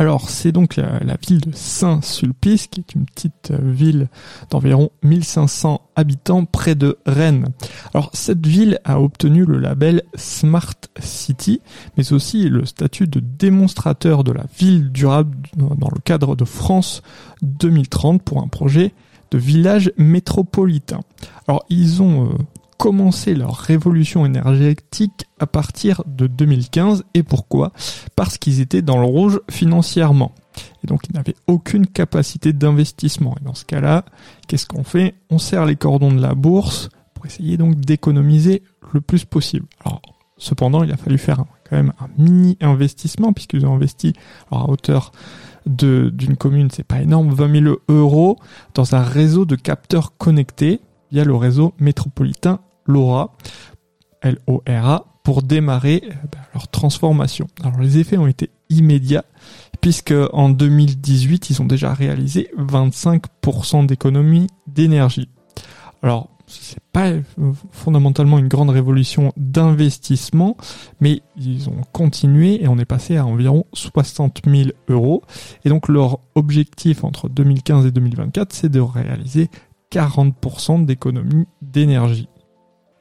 Alors c'est donc la, ville de Saint-Sulpice, qui est une petite euh, ville d'environ 1500 habitants près de Rennes. Alors cette ville a obtenu le label Smart City, mais aussi le statut de démonstrateur de la ville durable dans le cadre de France 2030 pour un projet de village métropolitain. Alors ils ont euh, commencé leur révolution énergétique à partir de 2015. Et pourquoi? Parce qu'ils étaient dans le rouge financièrement. Et donc ils n'avaient aucune capacité d'investissement. Et dans ce cas-là, qu'est-ce qu'on fait? On serre les cordons de la bourse pour essayer donc d'économiser le plus possible. Alors cependant, il a fallu faire quand même un mini investissement puisqu'ils ont investi à hauteur d'une commune, c'est pas énorme, 20 000 euros dans un réseau de capteurs connectés via le réseau métropolitain LoRa, L-O-R-A, pour démarrer euh, bah, leur transformation. Alors les effets ont été immédiats, puisque en 2018, ils ont déjà réalisé 25% d'économie d'énergie. Alors, c'est pas euh, fondamentalement une grande révolution d'investissement, mais ils ont continué et on est passé à environ 60 000 euros. Et donc leur objectif entre 2015 et 2024, c'est de réaliser 40% d'économie d'énergie.